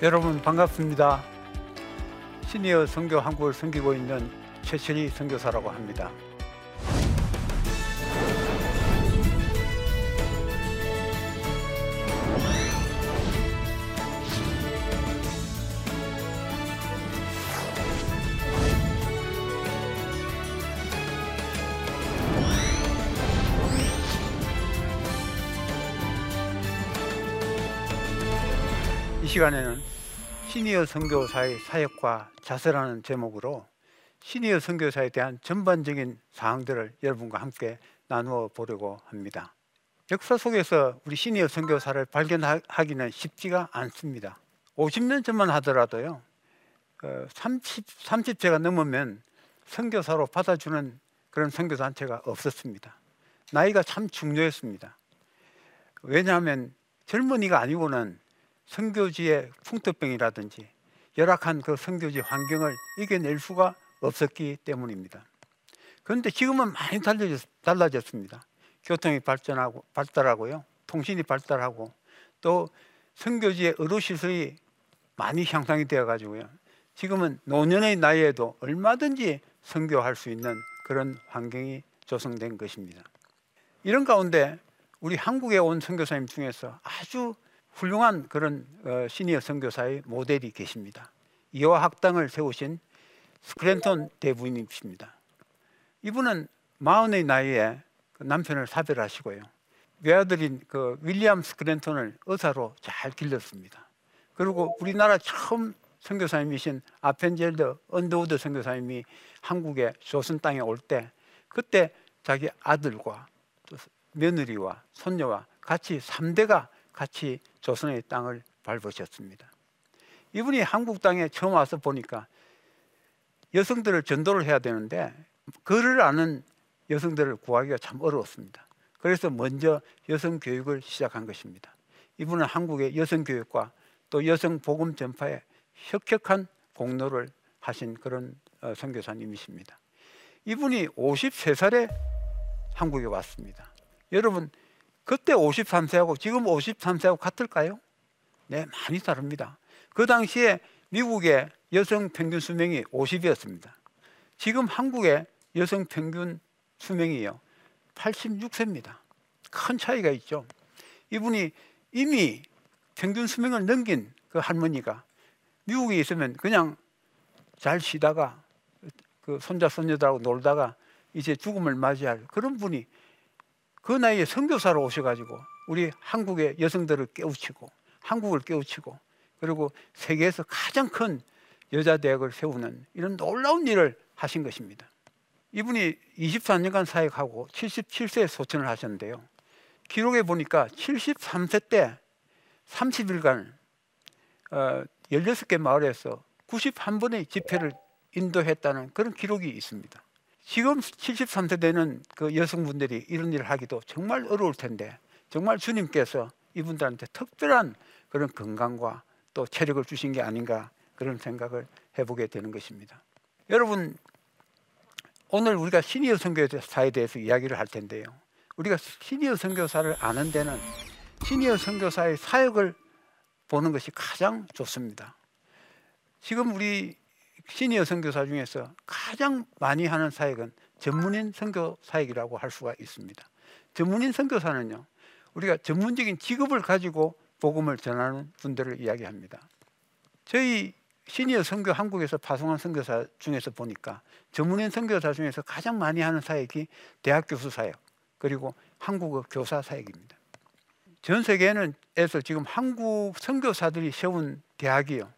여러분 반갑습니다. 시니어 선교 한국을 섬기고 있는 최철희 선교사라고 합니다. 시간에는 시니어 선교사의 사역과 자세라는 제목으로 시니어 선교사에 대한 전반적인 사항들을 여러분과 함께 나누어 보려고 합니다. 역사 속에서 우리 시니어 선교사를 발견하기는 쉽지가 않습니다. 50년 전만 하더라도요, 30, 30세가 넘으면 선교사로 받아주는 그런 선교단체가 없었습니다. 나이가 참 중요했습니다. 왜냐하면 젊은이가 아니고는 선교지의 풍토병이라든지 열악한 그 선교지 환경을 이겨낼 수가 없었기 때문입니다. 그런데 지금은 많이 달라졌, 습니다 교통이 발전하고 발달하고요, 통신이 발달하고 또 선교지의 의료 시설이 많이 향상이 되어 가지고요. 지금은 노년의 나이에도 얼마든지 선교할 수 있는 그런 환경이 조성된 것입니다. 이런 가운데 우리 한국에 온 선교사님 중에서 아주 훌륭한 그런 어, 시니어 선교사의 모델이 계십니다. 이화 학당을 세우신 스크랜턴 대부인이십니다. 이분은 마흔의 나이에 그 남편을 사별하시고요. 외아들인 그 윌리엄 스크랜턴을 의사로 잘 길렀습니다. 그리고 우리나라 처음 선교사님이신 아펜젤러 언더우드 선교사님이 한국에 조선 땅에 올 때 그때 자기 아들과 또 며느리와 손녀와 같이 3대가 같이 조선의 땅을 밟으셨습니다. 이분이 한국 땅에 처음 와서 보니까 여성들을 전도를 해야 되는데 글을 아는 여성들을 구하기가 참 어려웠습니다. 그래서 먼저 여성 교육을 시작한 것입니다. 이분은 한국의 여성 교육과 또 여성 복음 전파에 혁혁한 공로를 하신 그런 어, 선교사님이십니다. 이분이 53살에 한국에 왔습니다. 여러분 그때 53세하고 지금 53세하고 같을까요? 네, 많이 다릅니다. 그 당시에 미국의 여성 평균 수명이 50이었습니다. 지금 한국의 여성 평균 수명이요. 86세입니다. 큰 차이가 있죠. 이분이 이미 평균 수명을 넘긴 그 할머니가 미국에 있으면 그냥 잘 쉬다가 그 손자 손녀들하고 놀다가 이제 죽음을 맞이할 그런 분이 그 나이에 선교사로 오셔가지고 우리 한국의 여성들을 깨우치고 한국을 깨우치고 그리고 세계에서 가장 큰 여자 대학을 세우는 이런 놀라운 일을 하신 것입니다. 이분이 24년간 사역하고 77세에 소천을 하셨는데요. 기록에 보니까 73세 때 30일간 어, 16개 마을에서 91번의 집회를 인도했다는 그런 기록이 있습니다. 지금 73세 되는 그 여성분들이 이런 일을 하기도 정말 어려울 텐데 정말 주님께서 이분들한테 특별한 그런 건강과 또 체력을 주신 게 아닌가 그런 생각을 해보게 되는 것입니다. 여러분 오늘 우리가 시니어 선교사에 대해서 이야기를 할 텐데요. 우리가 시니어 선교사를 아는 데는 시니어 선교사의 사역을 보는 것이 가장 좋습니다. 지금 우리 시니어 선교사 중에서 가장 많이 하는 사역은 전문인 선교 사역이라고 할 수가 있습니다. 전문인 선교사는요, 우리가 전문적인 직업을 가지고 복음을 전하는 분들을 이야기합니다. 저희 시니어 선교 한국에서 파송한 선교사 중에서 보니까 전문인 선교사 중에서 가장 많이 하는 사역이 대학 교수 사역 그리고 한국어 교사 사역입니다. 전 세계에서 지금 한국 선교사들이 세운 대학이요.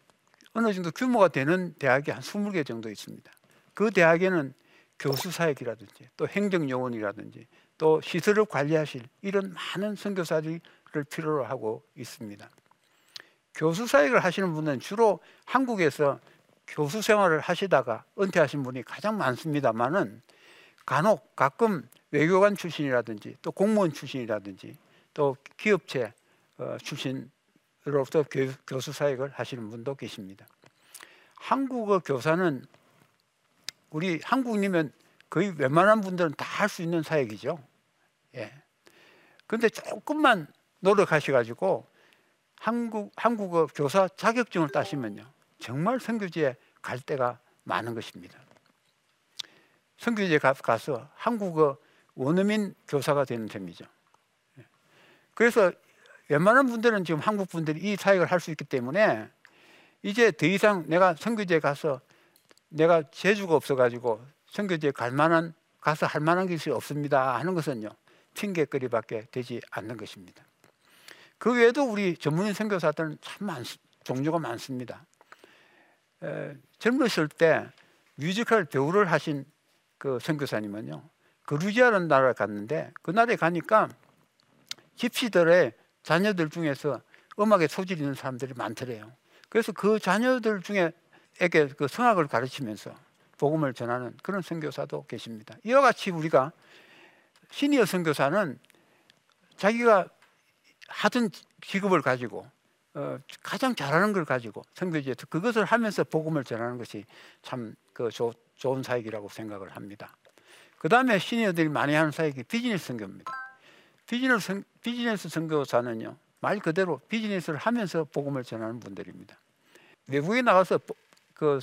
어느 정도 규모가 되는 대학이 한 20개 정도 있습니다. 그 대학에는 교수 사역이라든지 또 행정 요원이라든지 또 시설을 관리하실 이런 많은 선교사들을 필요로 하고 있습니다. 교수 사역을 하시는 분은 주로 한국에서 교수 생활을 하시다가 은퇴하신 분이 가장 많습니다만은 간혹 가끔 외교관 출신이라든지 또 공무원 출신이라든지 또 기업체 어, 출신 로부터 교수 사역을 하시는 분도 계십니다. 한국어 교사는 우리 한국이면 거의 웬만한 분들은 다 할 수 있는 사역이죠. 예. 근데 조금만 노력하셔 가지고 한국 한국어 교사 자격증을 따시면요 정말 선교지에 갈 때가 많은 것입니다. 선교지에 가서 한국어 원어민 교사가 되는 셈이죠. 예. 그래서 웬만한 분들은 지금 한국 분들이 이 사역을 할 수 있기 때문에 이제 더 이상 내가 선교지에 가서 내가 재주가 없어가지고 선교지에 갈 만한 가서 할 만한 것이 없습니다 하는 것은요 핑계거리밖에 되지 않는 것입니다. 그 외에도 우리 전문인 선교사들은 참 많, 종류가 많습니다. 에, 젊으실 때 뮤지컬 배우를 하신 그 선교사님은요 그루지아라는 나라에 갔는데 그 나라에 가니까 집시들의 자녀들 중에서 음악에 소질 있는 사람들이 많더래요. 그래서 그 자녀들 중에 에게 그 성악을 가르치면서 복음을 전하는 그런 선교사도 계십니다. 이와 같이 우리가 시니어 선교사는 자기가 하던 직업을 가지고 어, 가장 잘하는 걸 가지고 선교지에서 그것을 하면서 복음을 전하는 것이 참 그 좋은 사역이라고 생각을 합니다. 그 다음에 시니어들이 많이 하는 사역이 비즈니스 선교입니다. 비즈니스, 비즈니스 선교사는요 말 그대로 비즈니스를 하면서 복음을 전하는 분들입니다. 외국에 나가서 그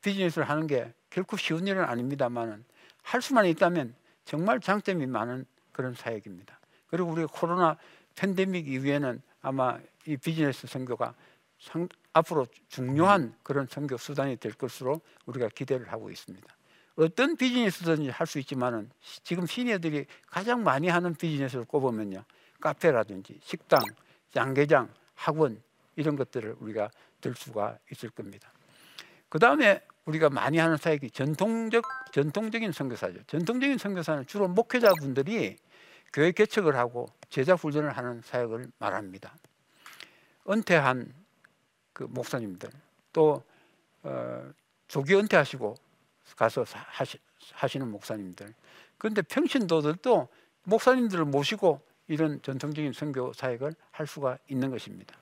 비즈니스를 하는 게 결코 쉬운 일은 아닙니다만 할 수만 있다면 정말 장점이 많은 그런 사역입니다. 그리고 우리가 코로나 팬데믹 이후에는 아마 이 비즈니스 선교가 상, 앞으로 중요한 그런 선교 수단이 될 것으로 우리가 기대를 하고 있습니다. 어떤 비즈니스든지 할 수 있지만은 지금 시니어들이 가장 많이 하는 비즈니스를 꼽으면요. 카페라든지 식당, 양계장, 학원 이런 것들을 우리가 들 수가 있을 겁니다. 그 다음에 우리가 많이 하는 사역이 전통적 전통적인 선교사죠. 전통적인 선교사는 주로 목회자분들이 교회 개척을 하고 제자 훈련을 하는 사역을 말합니다. 은퇴한 그 목사님들 또 어, 조기 은퇴하시고 가서 하시, 하시는 목사님들 그런데 평신도들도 목사님들을 모시고 이런 전통적인 선교 사역을 할 수가 있는 것입니다.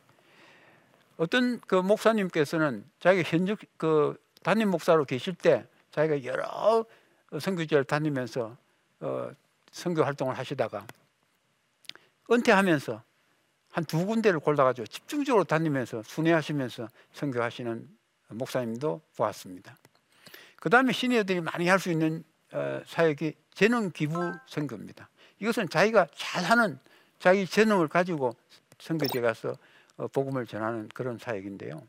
어떤 그 목사님께서는 자기가 현직 그 담임 목사로 계실 때 자기가 여러 선교지를 다니면서 어, 선교 활동을 하시다가 은퇴하면서 한 두 군데를 골라가지고 집중적으로 다니면서 순회하시면서 선교하시는 목사님도 보았습니다. 그 다음에 시니어들이 많이 할 수 있는 어, 사역이 재능 기부 선교입니다. 이것은 자기가 잘하는 자기 재능을 가지고 선교지에 가서 어, 복음을 전하는 그런 사역인데요.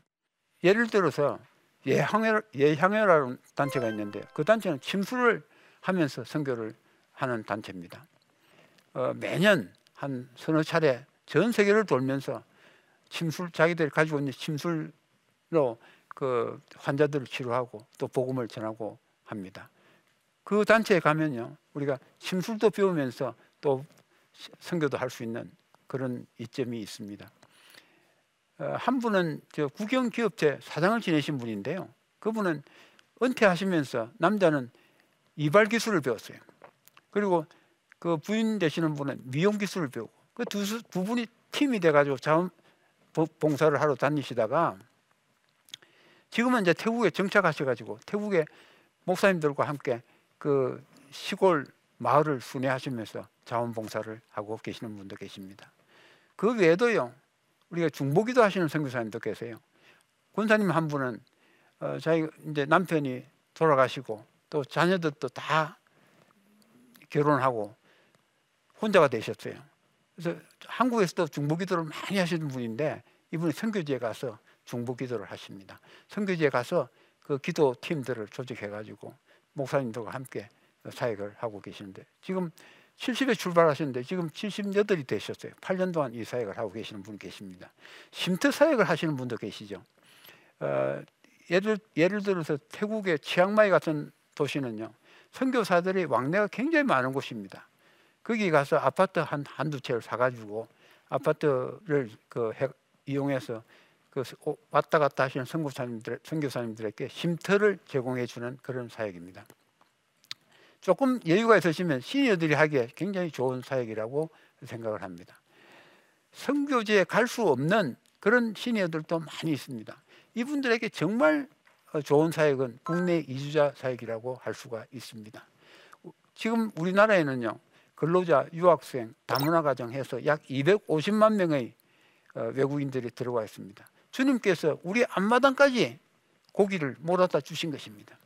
예를 들어서 예향여, 예향여라는 단체가 있는데 그 단체는 침수를 하면서 선교를 하는 단체입니다. 어, 매년 한 서너 차례 전 세계를 돌면서 침술 자기들이 가지고 있는 침술로 그 환자들을 치료하고 또 복음을 전하고 합니다. 그 단체에 가면요 우리가 침술도 배우면서 또 선교도 할 수 있는 그런 이점이 있습니다. 어, 한 분은 저 국영 기업체 사장을 지내신 분인데요. 그분은 은퇴하시면서 남자는 이발 기술을 배웠어요. 그리고 그 부인 되시는 분은 미용 기술을 배우고 그두 두 분이 팀이 돼가지고 자원 봉사를 하러 다니시다가 지금은 이제 태국에 정착하셔가지고 태국의 목사님들과 함께 그 시골 마을을 순회하시면서 자원봉사를 하고 계시는 분도 계십니다. 그 외에도요 우리가 중보기도 하시는 선교사님도 계세요. 군사님 한 분은 어, 자기 이제 남편이 돌아가시고 또 자녀들도 다 결혼하고 혼자가 되셨어요. 그래서 한국에서도 중보기도를 많이 하시는 분인데 이분이 선교지에 가서 중보 기도를 하십니다. 선교지에 가서 그 기도 팀들을 조직해 가지고 목사님들과 함께 사역을 하고 계시는데 지금 70에 출발하셨는데 지금 78이 되셨어요. 8년 동안 이 사역을 하고 계시는 분 계십니다. 쉼터 사역을 하시는 분도 계시죠. 어, 예를, 예를 들어서 태국의 치앙마이 같은 도시는요. 선교사들이 왕래가 굉장히 많은 곳입니다. 거기 가서 아파트 한 한두 채를 사가지고 아파트를 그 해, 이용해서 그 왔다 갔다 하시는 선교사님들, 선교사님들에게 쉼터를 제공해 주는 그런 사역입니다. 조금 여유가 있으시면 시니어들이 하기에 굉장히 좋은 사역이라고 생각을 합니다. 선교지에 갈 수 없는 그런 시니어들도 많이 있습니다. 이분들에게 정말 좋은 사역은 국내 이주자 사역이라고 할 수가 있습니다. 지금 우리나라에는요 근로자, 유학생, 다문화 가정 해서 약 250만 명의 어, 외국인들이 들어와 있습니다. 주님께서 우리 앞마당까지 고기를 몰아다 주신 것입니다.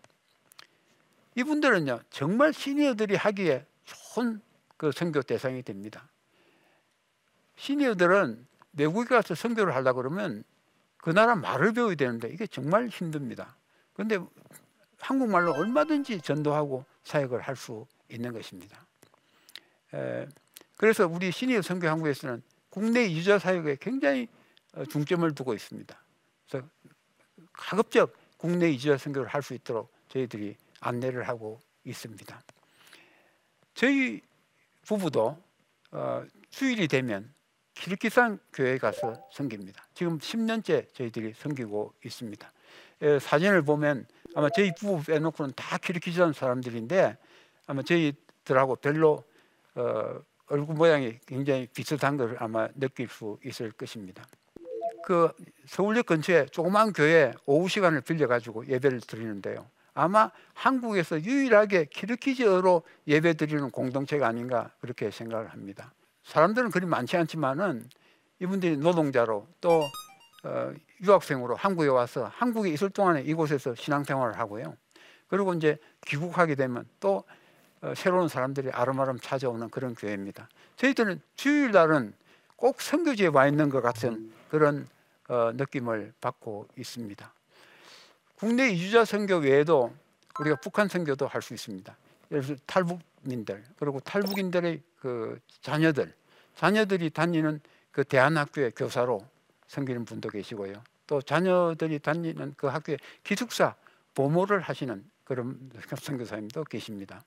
이분들은요 정말 시니어들이 하기에 좋은 그 선교 대상이 됩니다. 시니어들은 외국에 가서 선교를 하려고 그러면 그 나라 말을 배워야 되는데 이게 정말 힘듭니다. 그런데 한국말로 얼마든지 전도하고 사역을 할 수 있는 것입니다. 에, 그래서 우리 신이어 선교 한국에서는 국내 이주자 사역에 굉장히 어, 중점을 두고 있습니다. 그래서 가급적 국내 이주자 선교를 할 수 있도록 저희들이 안내를 하고 있습니다. 저희 부부도 어, 주일이 되면 키르키산 교회에 가서 섬깁니다. 지금 10년째 저희들이 섬기고 있습니다. 에, 사진을 보면 아마 저희 부부 빼놓고는 다 키르키산 사람들인데 아마 저희들하고 별로 어, 얼굴 모양이 굉장히 비슷한 것을 아마 느낄 수 있을 것입니다. 그 서울역 근처에 조그만 교회 오후 시간을 빌려가지고 예배를 드리는데요. 아마 한국에서 유일하게 키르키즈어로 예배 드리는 공동체가 아닌가 그렇게 생각을 합니다. 사람들은 그리 많지 않지만은 이분들이 노동자로 또 어, 유학생으로 한국에 와서 한국에 있을 동안에 이곳에서 신앙생활을 하고요. 그리고 이제 귀국하게 되면 또 어, 새로운 사람들이 아름아름 찾아오는 그런 교회입니다. 저희들은 주일날은 꼭 선교지에 와 있는 것 같은 그런 어, 느낌을 받고 있습니다. 국내 이주자 선교 외에도 우리가 북한 선교도 할 수 있습니다. 예를 들어 탈북민들 그리고 탈북인들의 그 자녀들 자녀들이 다니는 그 대안학교의 교사로 섬기는 분도 계시고요. 또 자녀들이 다니는 그 학교에 기숙사 보모를 하시는 그런 선교사님도 계십니다.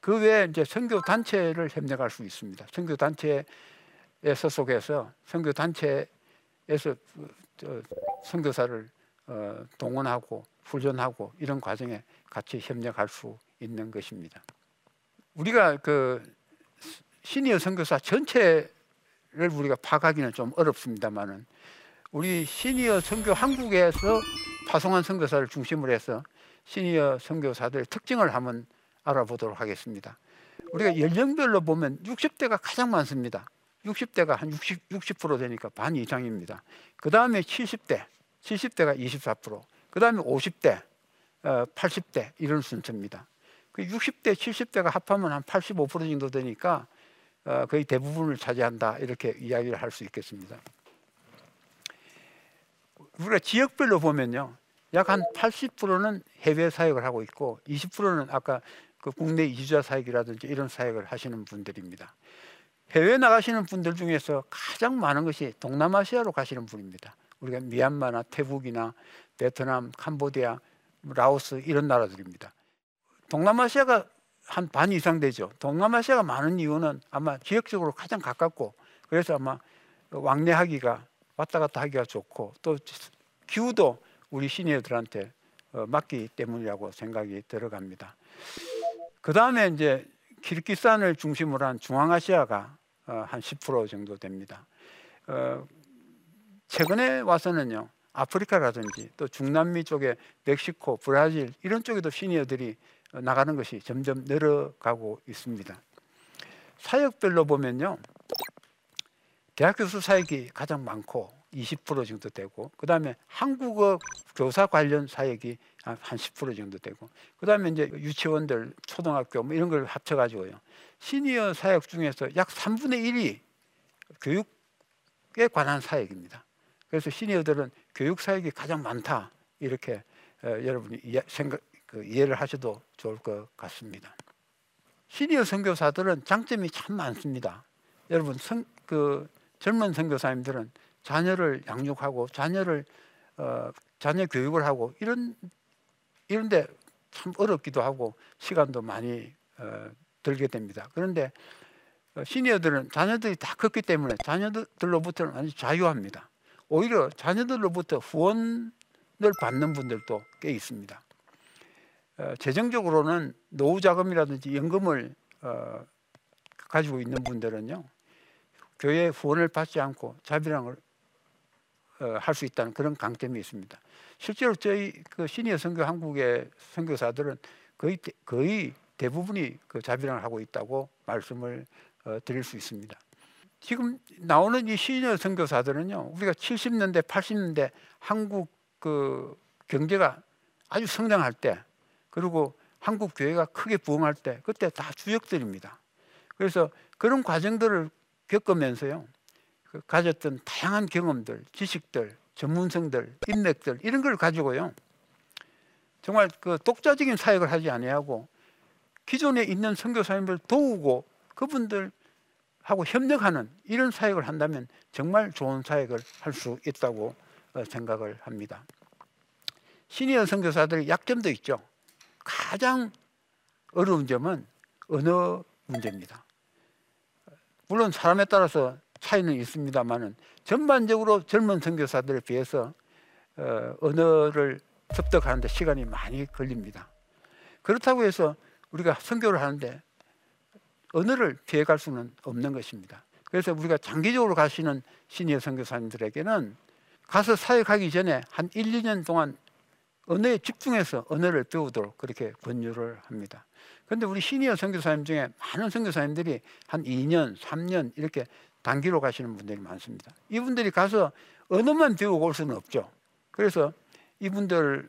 그 외에 이제 선교 단체를 협력할 수 있습니다. 선교 단체에 소속해서 선교 단체 에서 선교사를 어, 동원하고 훈련하고 이런 과정에 같이 협력할 수 있는 것입니다. 우리가 그 시니어 선교사 전체를 우리가 파악하기는 좀 어렵습니다만은 우리 시니어 선교 한국에서 파송한 선교사를 중심으로 해서 시니어 선교사들의 특징을 한번 알아보도록 하겠습니다. 우리가 연령별로 보면 60대가 가장 많습니다. 60대가 한 60, 60% 되니까 반 이상입니다. 그 다음에 70대, 70대가 24%, 그 다음에 50대, 어, 80대 이런 순서입니다. 그 60대, 70대가 합하면 한 85% 정도 되니까 어, 거의 대부분을 차지한다 이렇게 이야기를 할 수 있겠습니다. 우리가 지역별로 보면요, 약 한 80%는 해외 사역을 하고 있고 20%는 아까 그 국내 이주자 사역이라든지 이런 사역을 하시는 분들입니다. 해외 나가시는 분들 중에서 가장 많은 것이 동남아시아로 가시는 분입니다. 우리가 미얀마나 태국이나 베트남, 캄보디아, 라오스 이런 나라들입니다. 동남아시아가 한 반 이상 되죠. 동남아시아가 많은 이유는 아마 지역적으로 가장 가깝고 그래서 아마 왕래하기가 왔다 갔다 하기가 좋고 또 기후도 우리 시니어들한테 어, 맞기 때문이라고 생각이 들어갑니다. 그 다음에 이제 키르기스탄을 중심으로 한 중앙아시아가 어, 한 10% 정도 됩니다. 어, 최근에 와서는요 아프리카라든지 또 중남미 쪽에 멕시코, 브라질 이런 쪽에도 시니어들이 나가는 것이 점점 늘어가고 있습니다. 사역별로 보면요 대학 교수 사역이 가장 많고 20% 정도 되고 그 다음에 한국어 교사 관련 사역이 한 10% 정도 되고 그 다음에 이제 유치원들 초등학교 뭐 이런 걸 합쳐 가지고요 시니어 사역 중에서 약 3분의 1이 교육에 관한 사역입니다. 그래서 시니어들은 교육 사역이 가장 많다 이렇게 어, 여러분이 이해, 생각 그 이해를 하셔도 좋을 것 같습니다. 시니어 선교사들은 장점이 참 많습니다. 여러분 성, 그 젊은 선교사님들은 자녀를 양육하고 자녀를 어, 자녀 교육을 하고 이런 이런데 참 어렵기도 하고 시간도 많이 어, 들게 됩니다. 그런데 어, 시니어들은 자녀들이 다 컸기 때문에 자녀들로부터는 아주 자유합니다. 오히려 자녀들로부터 후원을 받는 분들도 꽤 있습니다. 어, 재정적으로는 노후 자금이라든지 연금을 어, 가지고 있는 분들은요 교회 후원을 받지 않고 자비랑을 어, 할 수 있다는 그런 강점이 있습니다. 실제로 저희 그 시니어 선교 한국의 선교사들은 거의 거의 대부분이 그 자비랑을 하고 있다고 말씀을 어, 드릴 수 있습니다. 지금 나오는 이 시니어 선교사들은요, 우리가 70년대, 80년대 한국 그 경제가 아주 성장할 때, 그리고 한국 교회가 크게 부흥할 때, 그때 다 주역들입니다. 그래서 그런 과정들을 겪으면서요, 그 가졌던 다양한 경험들, 지식들, 전문성들, 인맥들 이런 걸 가지고요, 정말 그 독자적인 사역을 하지 아니하고 기존에 있는 선교사님을 도우고 그분들 하고 협력하는 이런 사역을 한다면 정말 좋은 사역을 할 수 있다고 어, 생각을 합니다. 시니어 선교사들의 약점도 있죠. 가장 어려운 점은 언어 문제입니다. 물론 사람에 따라서 차이는 있습니다만은 전반적으로 젊은 선교사들에 비해서 어, 언어를 습득하는데 시간이 많이 걸립니다. 그렇다고 해서 우리가 선교를 하는데 언어를 피해갈 수는 없는 것입니다. 그래서 우리가 장기적으로 가시는 시니어 선교사님들에게는 가서 사역하기 전에 한 1, 2년 동안 언어에 집중해서 언어를 배우도록 그렇게 권유를 합니다. 그런데 우리 시니어 선교사님 중에 많은 선교사님들이 한 2년, 3년 이렇게 단기로 가시는 분들이 많습니다. 이분들이 가서 언어만 배우고 올 수는 없죠. 그래서 이분들은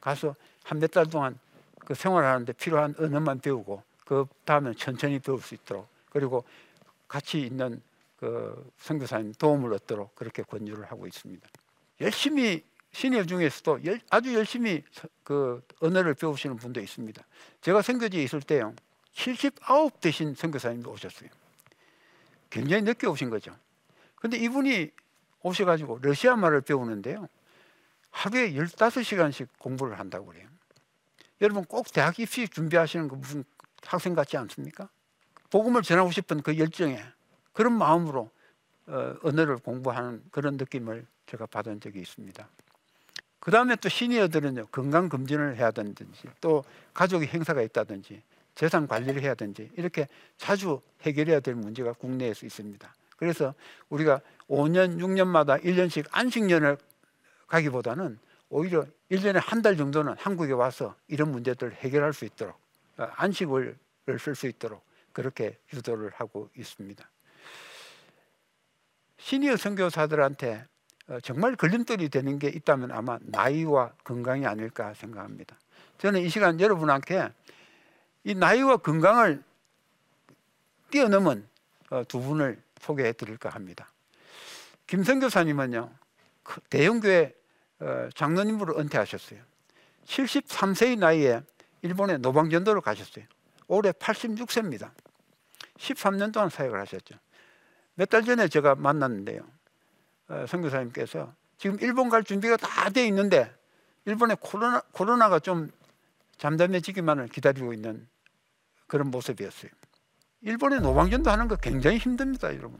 가서 한 몇 달 동안 그 생활하는데 필요한 언어만 배우고 그 다음에 천천히 배울 수 있도록 그리고 같이 있는 그 선교사님 도움을 얻도록 그렇게 권유를 하고 있습니다. 열심히 신입 중에서도 아주 열심히 그 언어를 배우시는 분도 있습니다. 제가 선교지에 있을 때요, 79 되신 선교사님도 오셨어요. 굉장히 늦게 오신 거죠. 근데 이분이 오셔가지고 러시아 말을 배우는데요. 하루에 15시간씩 공부를 한다고 그래요. 여러분 꼭 대학 입시 준비하시는 거 무슨 학생 같지 않습니까? 복음을 전하고 싶은 그 열정에 그런 마음으로 어, 언어를 공부하는 그런 느낌을 제가 받은 적이 있습니다. 그 다음에 또 시니어들은요 건강 검진을 해야 되든지 또 가족의 행사가 있다든지 재산 관리를 해야 되든지 이렇게 자주 해결해야 될 문제가 국내에서 있습니다. 그래서 우리가 5년, 6년마다 1년씩 안식년을 가기보다는 오히려 1년에 한 달 정도는 한국에 와서 이런 문제들을 해결할 수 있도록 어, 안식을 쓸 수 있도록 그렇게 유도를 하고 있습니다. 시니어 선교사들한테 어, 정말 걸림돌이 되는 게 있다면 아마 나이와 건강이 아닐까 생각합니다. 저는 이 시간 여러분한테 이 나이와 건강을 뛰어넘은 어, 두 분을 소개해 드릴까 합니다. 김성 교사님은요, 그 대형교회 어, 장로님으로 은퇴하셨어요. 73세의 나이에 일본의 노방전도를 가셨어요. 올해 86세입니다. 13년 동안 사역을 하셨죠. 몇 달 전에 제가 만났는데요. 어, 선교사님께서 지금 일본 갈 준비가 다 돼 있는데 일본의 코로나, 코로나가 좀 잠잠해지기만을 기다리고 있는 그런 모습이었어요. 일본에 노방전도 하는 거 굉장히 힘듭니다, 여러분.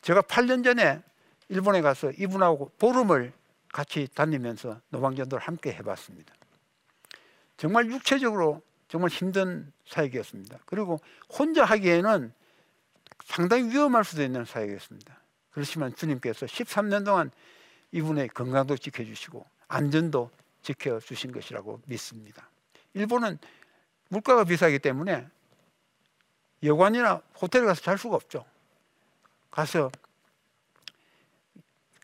제가 8년 전에 일본에 가서 이분하고 보름을 같이 다니면서 노방전도를 함께 해봤습니다. 정말 육체적으로 정말 힘든 사역이었습니다. 그리고 혼자 하기에는 상당히 위험할 수도 있는 사역이었습니다. 그렇지만 주님께서 13년 동안 이분의 건강도 지켜주시고 안전도 지켜주신 것이라고 믿습니다. 일본은 물가가 비싸기 때문에 여관이나 호텔에 가서 잘 수가 없죠. 가서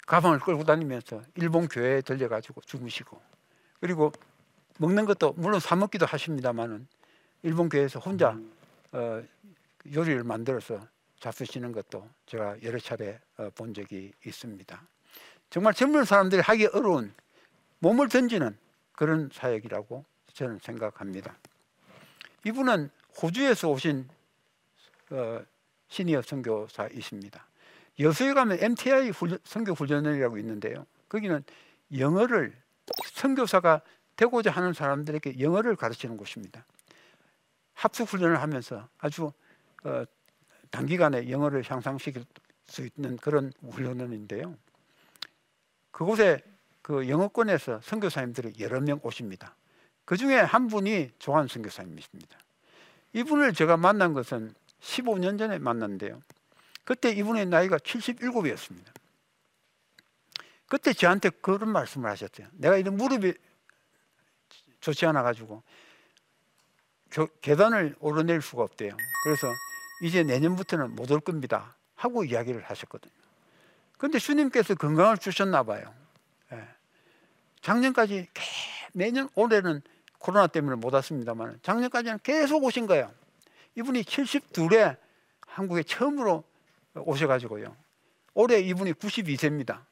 가방을 끌고 다니면서 일본 교회에 들려가지고 주무시고 그리고 먹는 것도 물론 사 먹기도 하십니다만은 일본 교회에서 혼자 어, 요리를 만들어서 잡수시는 것도 제가 여러 차례 어, 본 적이 있습니다. 정말 젊은 사람들이 하기 어려운 몸을 던지는 그런 사역이라고 저는 생각합니다. 이분은 호주에서 오신 어, 시니어 선교사이십니다. 여수에 가면 MTI 선교 훈련이라고 있는데요. 거기는 영어를 선교사가 되고자 하는 사람들에게 영어를 가르치는 곳입니다. 합숙 훈련을 하면서 아주 어, 단기간에 영어를 향상시킬 수 있는 그런 훈련인데요. 그곳에 그 영어권에서 선교사님들이 여러 명 오십니다. 그 중에 한 분이 조한 선교사님이십니다. 이분을 제가 만난 것은 15년 전에 만났는데요. 그때 이분의 나이가 77이었습니다. 그때 저한테 그런 말씀을 하셨어요. 내가 이런 무릎이 좋지 않아 가지고 계단을 오르낼 수가 없대요. 그래서 이제 내년부터는 못 올 겁니다. 하고 이야기를 하셨거든요. 근데 주님께서 건강을 주셨나 봐요. 예. 작년까지 매년 올해는 코로나 때문에 못 왔습니다만 작년까지는 계속 오신 거예요. 이분이 72에 한국에 처음으로 오셔가지고요. 올해 이분이 92세입니다.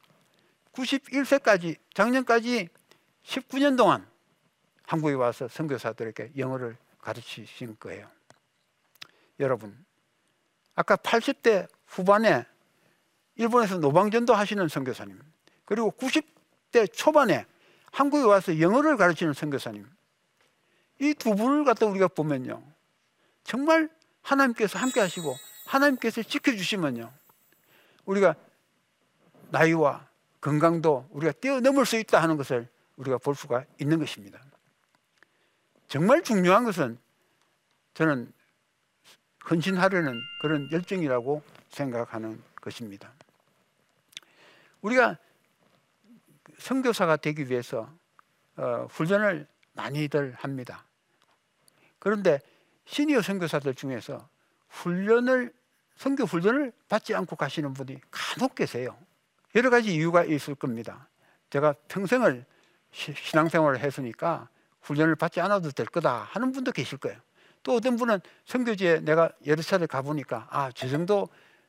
91세까지 작년까지 19년 동안 한국에 와서 선교사들에게 영어를 가르치신 거예요. 여러분, 아까 80대 후반에 일본에서 노방전도 하시는 선교사님, 그리고 90대 초반에 한국에 와서 영어를 가르치는 선교사님, 이두 분을 갖다 우리가 보면요, 정말 하나님께서 함께 하시고 하나님께서 지켜주시면요, 우리가 나이와 건강도 우리가 뛰어넘을 수 있다 하는 것을 우리가 볼 수가 있는 것입니다. 정말 중요한 것은 저는 헌신하려는 그런 열정이라고 생각하는 것입니다. 우리가 선교사가 되기 위해서 어, 훈련을 많이들 합니다. 그런데 시니어 선교사들 중에서 훈련을 선교 훈련을 받지 않고 가시는 분이 간혹 계세요. 여러 가지 이유가 있을 겁니다. 제가 평생을 신앙생활을 했으니까 훈련을 받지 않아도 될 거다 하는 분도 계실 거예요. 또 어떤 분은 선교지에 내가 차례 가보니까 아, 저 정도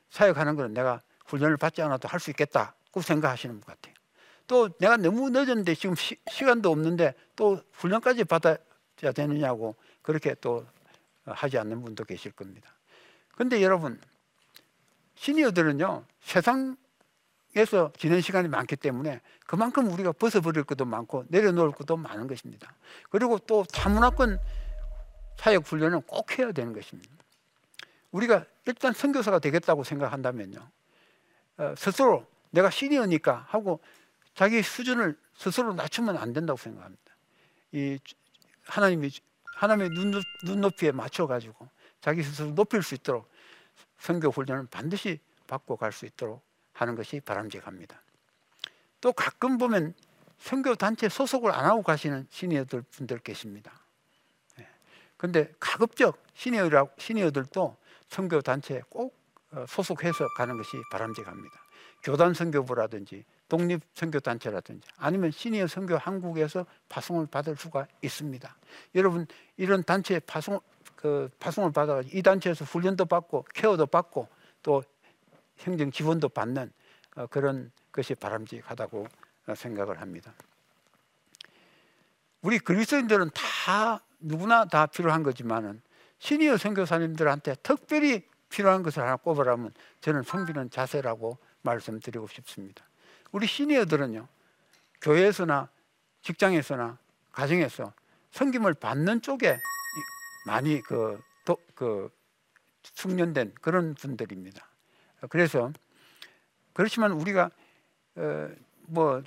사역하는 거는 내가 훈련을 받지 않아도 할 수 있겠다고 생각하시는 것 같아요. 또 내가 너무 늦었는데 지금 시, 간도 없는데 또 훈련까지 받아야 되느냐고 그렇게 또 하지 않는 분도 계실 겁니다. 근데 여러분, 시니어들은요, 세상에서 지낸 시간이 많기 때문에 그만큼 우리가 벗어버릴 것도 많고 내려놓을 것도 많은 것입니다. 그리고 또 타문화권 사역 훈련은 꼭 해야 되는 것입니다. 우리가 일단 선교사가 되겠다고 생각한다면요. 어, 스스로 내가 시니어니까 하고 자기 수준을 스스로 낮추면 안 된다고 생각합니다. 이 하나님이 하나님의 눈높이에 맞춰 가지고 자기 스스로 높일 수 있도록 선교 훈련을 반드시 받고 갈 수 있도록 하는 것이 바람직합니다. 또 가끔 보면 선교 단체 소속을 안 하고 가시는 시니어들 분들 계십니다. 근데 가급적 시니어들도 선교 단체에 꼭 어, 소속해서 가는 것이 바람직합니다. 교단 선교부라든지 독립 선교 단체라든지 아니면 시니어 선교 한국에서 파송을 받을 수가 있습니다. 여러분 이런 단체에 파송 그 파송을 받아 이 단체에서 훈련도 받고 케어도 받고 또 행정 지원도 받는 어, 그런 것이 바람직하다고 생각을 합니다. 우리 그리스도인들은 다 누구나 다 필요한 거지만은 시니어 선교사님들한테 특별히 필요한 것을 하나 꼽으라면 저는 섬기는 자세라고 말씀드리고 싶습니다. 우리 시니어들은요 교회에서나 직장에서나 가정에서 섬김을 받는 쪽에 많이 그, 도, 그 숙련된 그런 분들입니다. 그래서 그렇지만 우리가 어, 뭐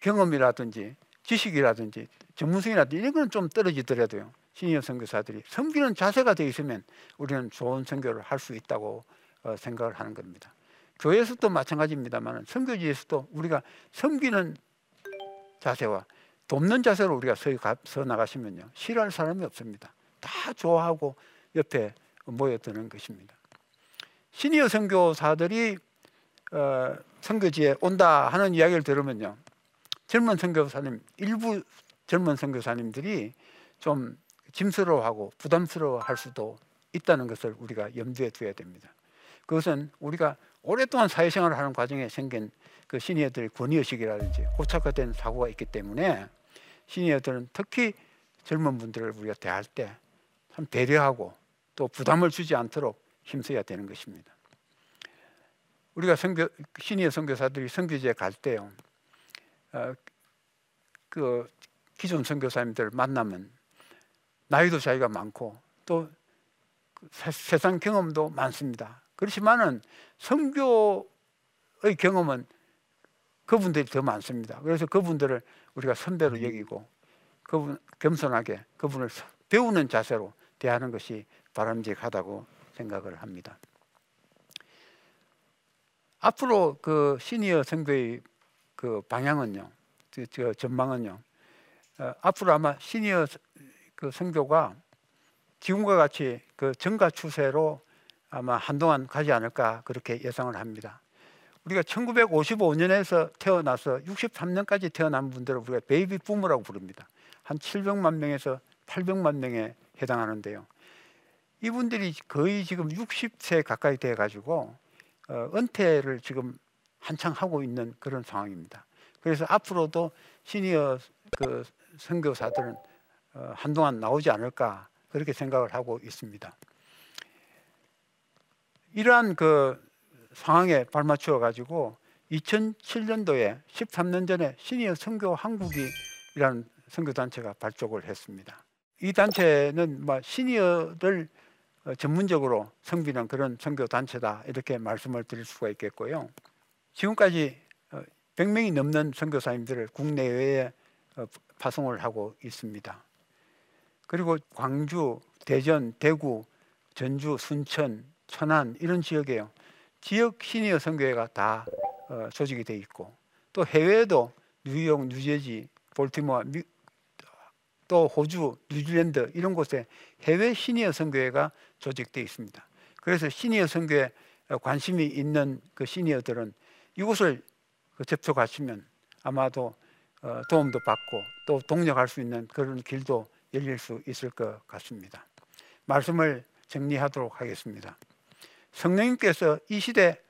경험이라든지 지식이라든지 전문성이라든지 이런 건 좀 떨어지더라도요. 시니어 선교사들이 섬기는 자세가 되어 있으면 우리는 좋은 선교를 할 수 있다고 어, 생각을 하는 겁니다. 교회에서도 마찬가지입니다만 선교지에서도 우리가 섬기는 자세와 돕는 자세로 우리가 서, 서 나가시면요 싫어할 사람이 없습니다. 다 좋아하고 옆에 모여드는 것입니다. 시니어 선교사들이 어, 선교지에 온다 하는 이야기를 들으면요 젊은 선교사님 일부 젊은 선교사님들이 좀 짐스러워하고 부담스러워할 수도 있다는 것을 우리가 염두에 두어야 됩니다. 그것은 우리가 오랫동안 사회생활을 하는 과정에 생긴 그 시니어들의 권위의식이라든지 고착화된 사고가 있기 때문에 시니어들은 특히 젊은 분들을 우리가 대할 때 참 배려하고 또 부담을 주지 않도록 힘써야 되는 것입니다. 우리가 선교, 시니어 선교사들이 선교지에 갈 때요, 어, 그 기존 선교사님들 만나면 나이도 차이가 많고 또그 세상 경험도 많습니다. 그렇지만은 선교의 경험은 그분들이 더 많습니다. 그래서 그분들을 우리가 선배로 여기고 그분 겸손하게 그분을 배우는 자세로 대하는 것이 바람직하다고 생각을 합니다. 앞으로 그 시니어 선교의 그 방향은요, 그 전망은요, 어, 앞으로 아마 시니어 그 선교가 지금과 같이 그 증가 추세로 아마 한동안 가지 않을까 그렇게 예상을 합니다. 우리가 1955년에서 태어나서 63년까지 태어난 분들을 우리가 베이비 붐이라고 부릅니다. 한 700만 명에서 800만 명에 해당하는데요. 이분들이 거의 지금 60세 가까이 돼 가지고 어, 은퇴를 지금 한창 하고 있는 그런 상황입니다. 그래서 앞으로도 시니어 그 선교사들은 어, 한동안 나오지 않을까 그렇게 생각을 하고 있습니다. 이러한 그 상황에 발맞추어 가지고 2007년도에 13년 전에 시니어 선교 한국이라는 선교 단체가 발족을 했습니다. 이 단체는 뭐 시니어를 어, 전문적으로 성비는 그런 선교 단체다 이렇게 말씀을 드릴 수가 있겠고요. 지금까지 100명이 어, 넘는 선교사님들을 국내외에 어, 파송을 하고 있습니다. 그리고 광주, 대전, 대구, 전주, 순천, 천안 이런 지역에요. 지역 시니어 선교회가 다 조직이 돼 있고 또 해외에도 뉴욕, 뉴저지, 볼티모어, 또 호주, 뉴질랜드 이런 곳에 해외 시니어 선교회가 조직되어 있습니다. 그래서 시니어 선교에 관심이 있는 그 시니어들은 이곳을 그 접촉하시면 아마도 어, 도움도 받고 또 동력할 수 있는 그런 길도 열릴 수 있을 것 같습니다. 말씀을 정리하도록 하겠습니다. 성령님께서 이 시대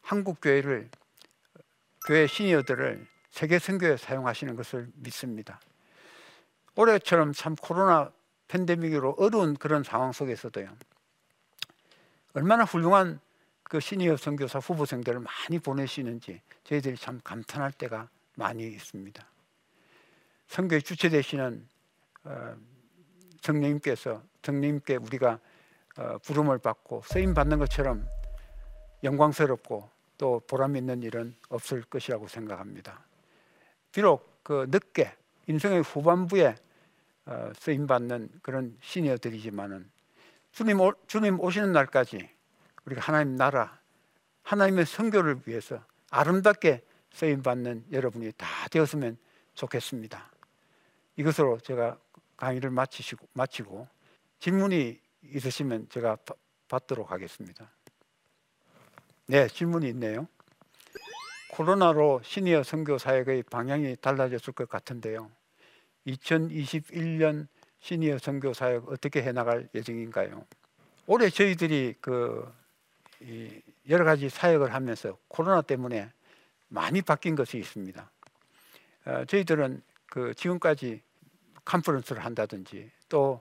한국 교회를 교회 시니어들을 세계 선교에 사용하시는 것을 믿습니다. 올해처럼 참 코로나 팬데믹으로 어려운 그런 상황 속에서도요. 얼마나 훌륭한 그 시니어 선교사 후보생들을 많이 보내시는지 저희들이 참 감탄할 때가 많이 있습니다. 선교의 주체 되시는 어, 성령님께서 성령님께 우리가 어, 부름을 받고 쓰임 받는 것처럼 영광스럽고 또 보람 있는 일은 없을 것이라고 생각합니다. 비록 그 늦게 인생의 후반부에 어, 쓰임 받는 그런 시니어들이지만은 주님 주님 오시는 날까지 우리가 하나님 나라 하나님의 성교를 위해서 아름답게 쓰임 받는 여러분이 다 되었으면 좋겠습니다. 이것으로 제가 강의를 마치시고 마치고 질문이 있으시면 제가 받도록 하겠습니다. 네, 질문이 있네요. 코로나로 시니어 선교 사역의 방향이 달라졌을 것 같은데요. 2021년 시니어 선교 사역 어떻게 해 나갈 예정인가요? 올해 저희들이 그 여러 가지 사역을 하면서 코로나 때문에 많이 바뀐 것이 있습니다. 어, 저희들은 그 지금까지 컨퍼런스를 한다든지 또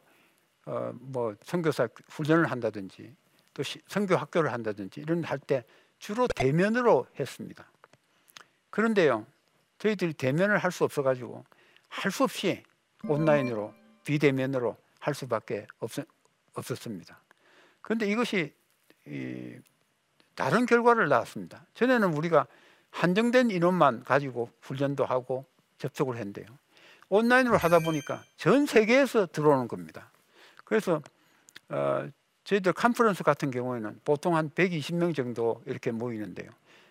뭐 어, 선교사 훈련을 한다든지 또 선교 학교를 한다든지 이런 할 때 주로 대면으로 했습니다. 그런데요, 저희들이 대면을 할 수 없어가지고 할 수 없이 온라인으로 비대면으로 할 수밖에 없, 없었습니다. 그런데 이것이 이, 다른 결과를 낳았습니다. 전에는 우리가 한정된 인원만 가지고 훈련도 하고 접촉을 했는데요. 온라인으로 하다 보니까 전 세계에서 들어오는 겁니다. 그래서 어, 저희들 컨퍼런스 같은 경우에는 보통 한 120명 정도 이렇게 모이는데요.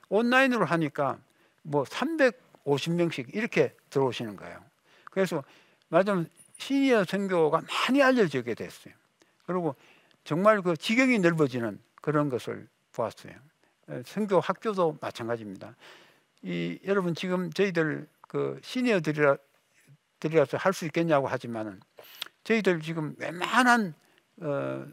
온라인으로 하니까 뭐 350명씩 이렇게 들어오시는 거예요. 그래서 맞으면 시니어 선교가 많이 알려지게 됐어요. 그리고 정말 그 지경이 넓어지는 그런 것을 보았어요. 선교 학교도 마찬가지입니다. 이 여러분 지금 저희들 그 시니어들이라 들이라서 할 수 있겠냐고 하지만은 저희들 지금 웬만한 어,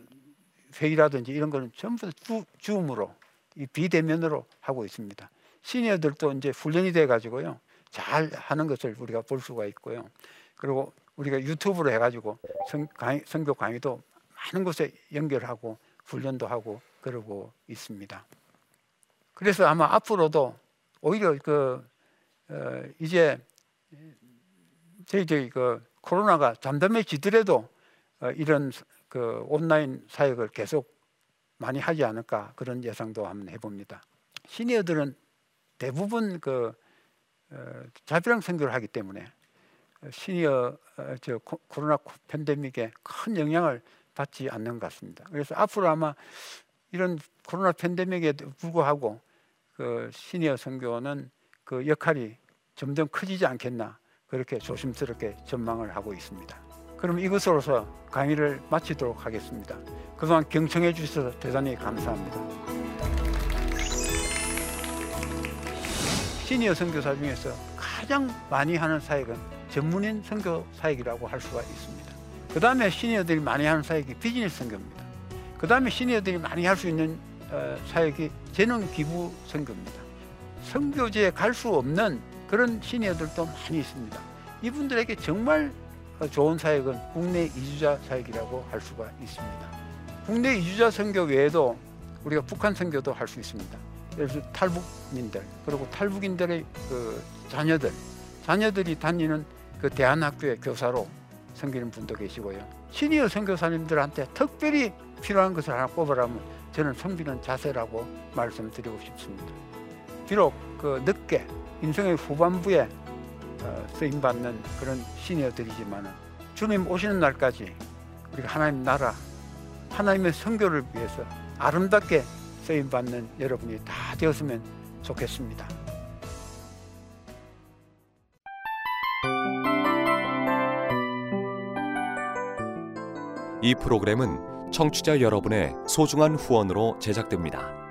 회의라든지 이런 거는 전부 다 줌으로 이 비대면으로 하고 있습니다. 시니어들도 이제 훈련이 돼 가지고요. 잘 하는 것을 우리가 볼 수가 있고요. 그리고 우리가 유튜브로 해 가지고 성, 강의, 성교 강의도 많은 곳에 연결하고 훈련도 하고 그러고 있습니다. 그래서 아마 앞으로도 오히려 그 어, 이제 저희들이 그 코로나가 잠잠해지더라도 어, 이런 그 온라인 사역을 계속 많이 하지 않을까 그런 예상도 한번 해봅니다. 시니어들은 대부분 그 어, 자비랑 선교를 하기 때문에 시니어 어, 저 코로나 팬데믹에 큰 영향을 받지 않는 것 같습니다. 그래서 앞으로 아마 이런 코로나 팬데믹에 불구하고 그 시니어 선교는 그 역할이 점점 커지지 않겠나 그렇게 조심스럽게 전망을 하고 있습니다. 그럼 이것으로서 강의를 마치도록 하겠습니다. 그동안 경청해 주셔서 대단히 감사합니다. 시니어 선교사 중에서 가장 많이 하는 사역은 전문인 선교 사역이라고 할 수가 있습니다. 그 다음에 시니어들이 많이 하는 사역이 비즈니스 선교입니다. 그 다음에 시니어들이 많이 할 수 있는 어, 사역이 재능 기부 선교입니다. 선교지에 갈 수 없는 그런 시니어들도 많이 있습니다. 이분들에게 정말 좋은 사역은 국내 이주자 사역이라고 할 수가 있습니다. 국내 이주자 선교 외에도 우리가 북한 선교도 할 수 있습니다. 예를 들어 탈북민들 그리고 탈북인들의 그 자녀들 자녀들이 다니는 그 대안학교의 교사로 섬기는 분도 계시고요. 시니어 선교사님들한테 특별히 필요한 것을 하나 꼽으라면 저는 섬기는 자세라고 말씀드리고 싶습니다. 비록 그 늦게 인생의 후반부에 어, 쓰임 받는 그런 시니어들이지만 주님 오시는 날까지 우리가 하나님 나라 하나님의 선교를 위해서 아름답게 쓰임 받는 여러분이 다 되었으면 좋겠습니다. 이 프로그램은 청취자 여러분의 소중한 후원으로 제작됩니다.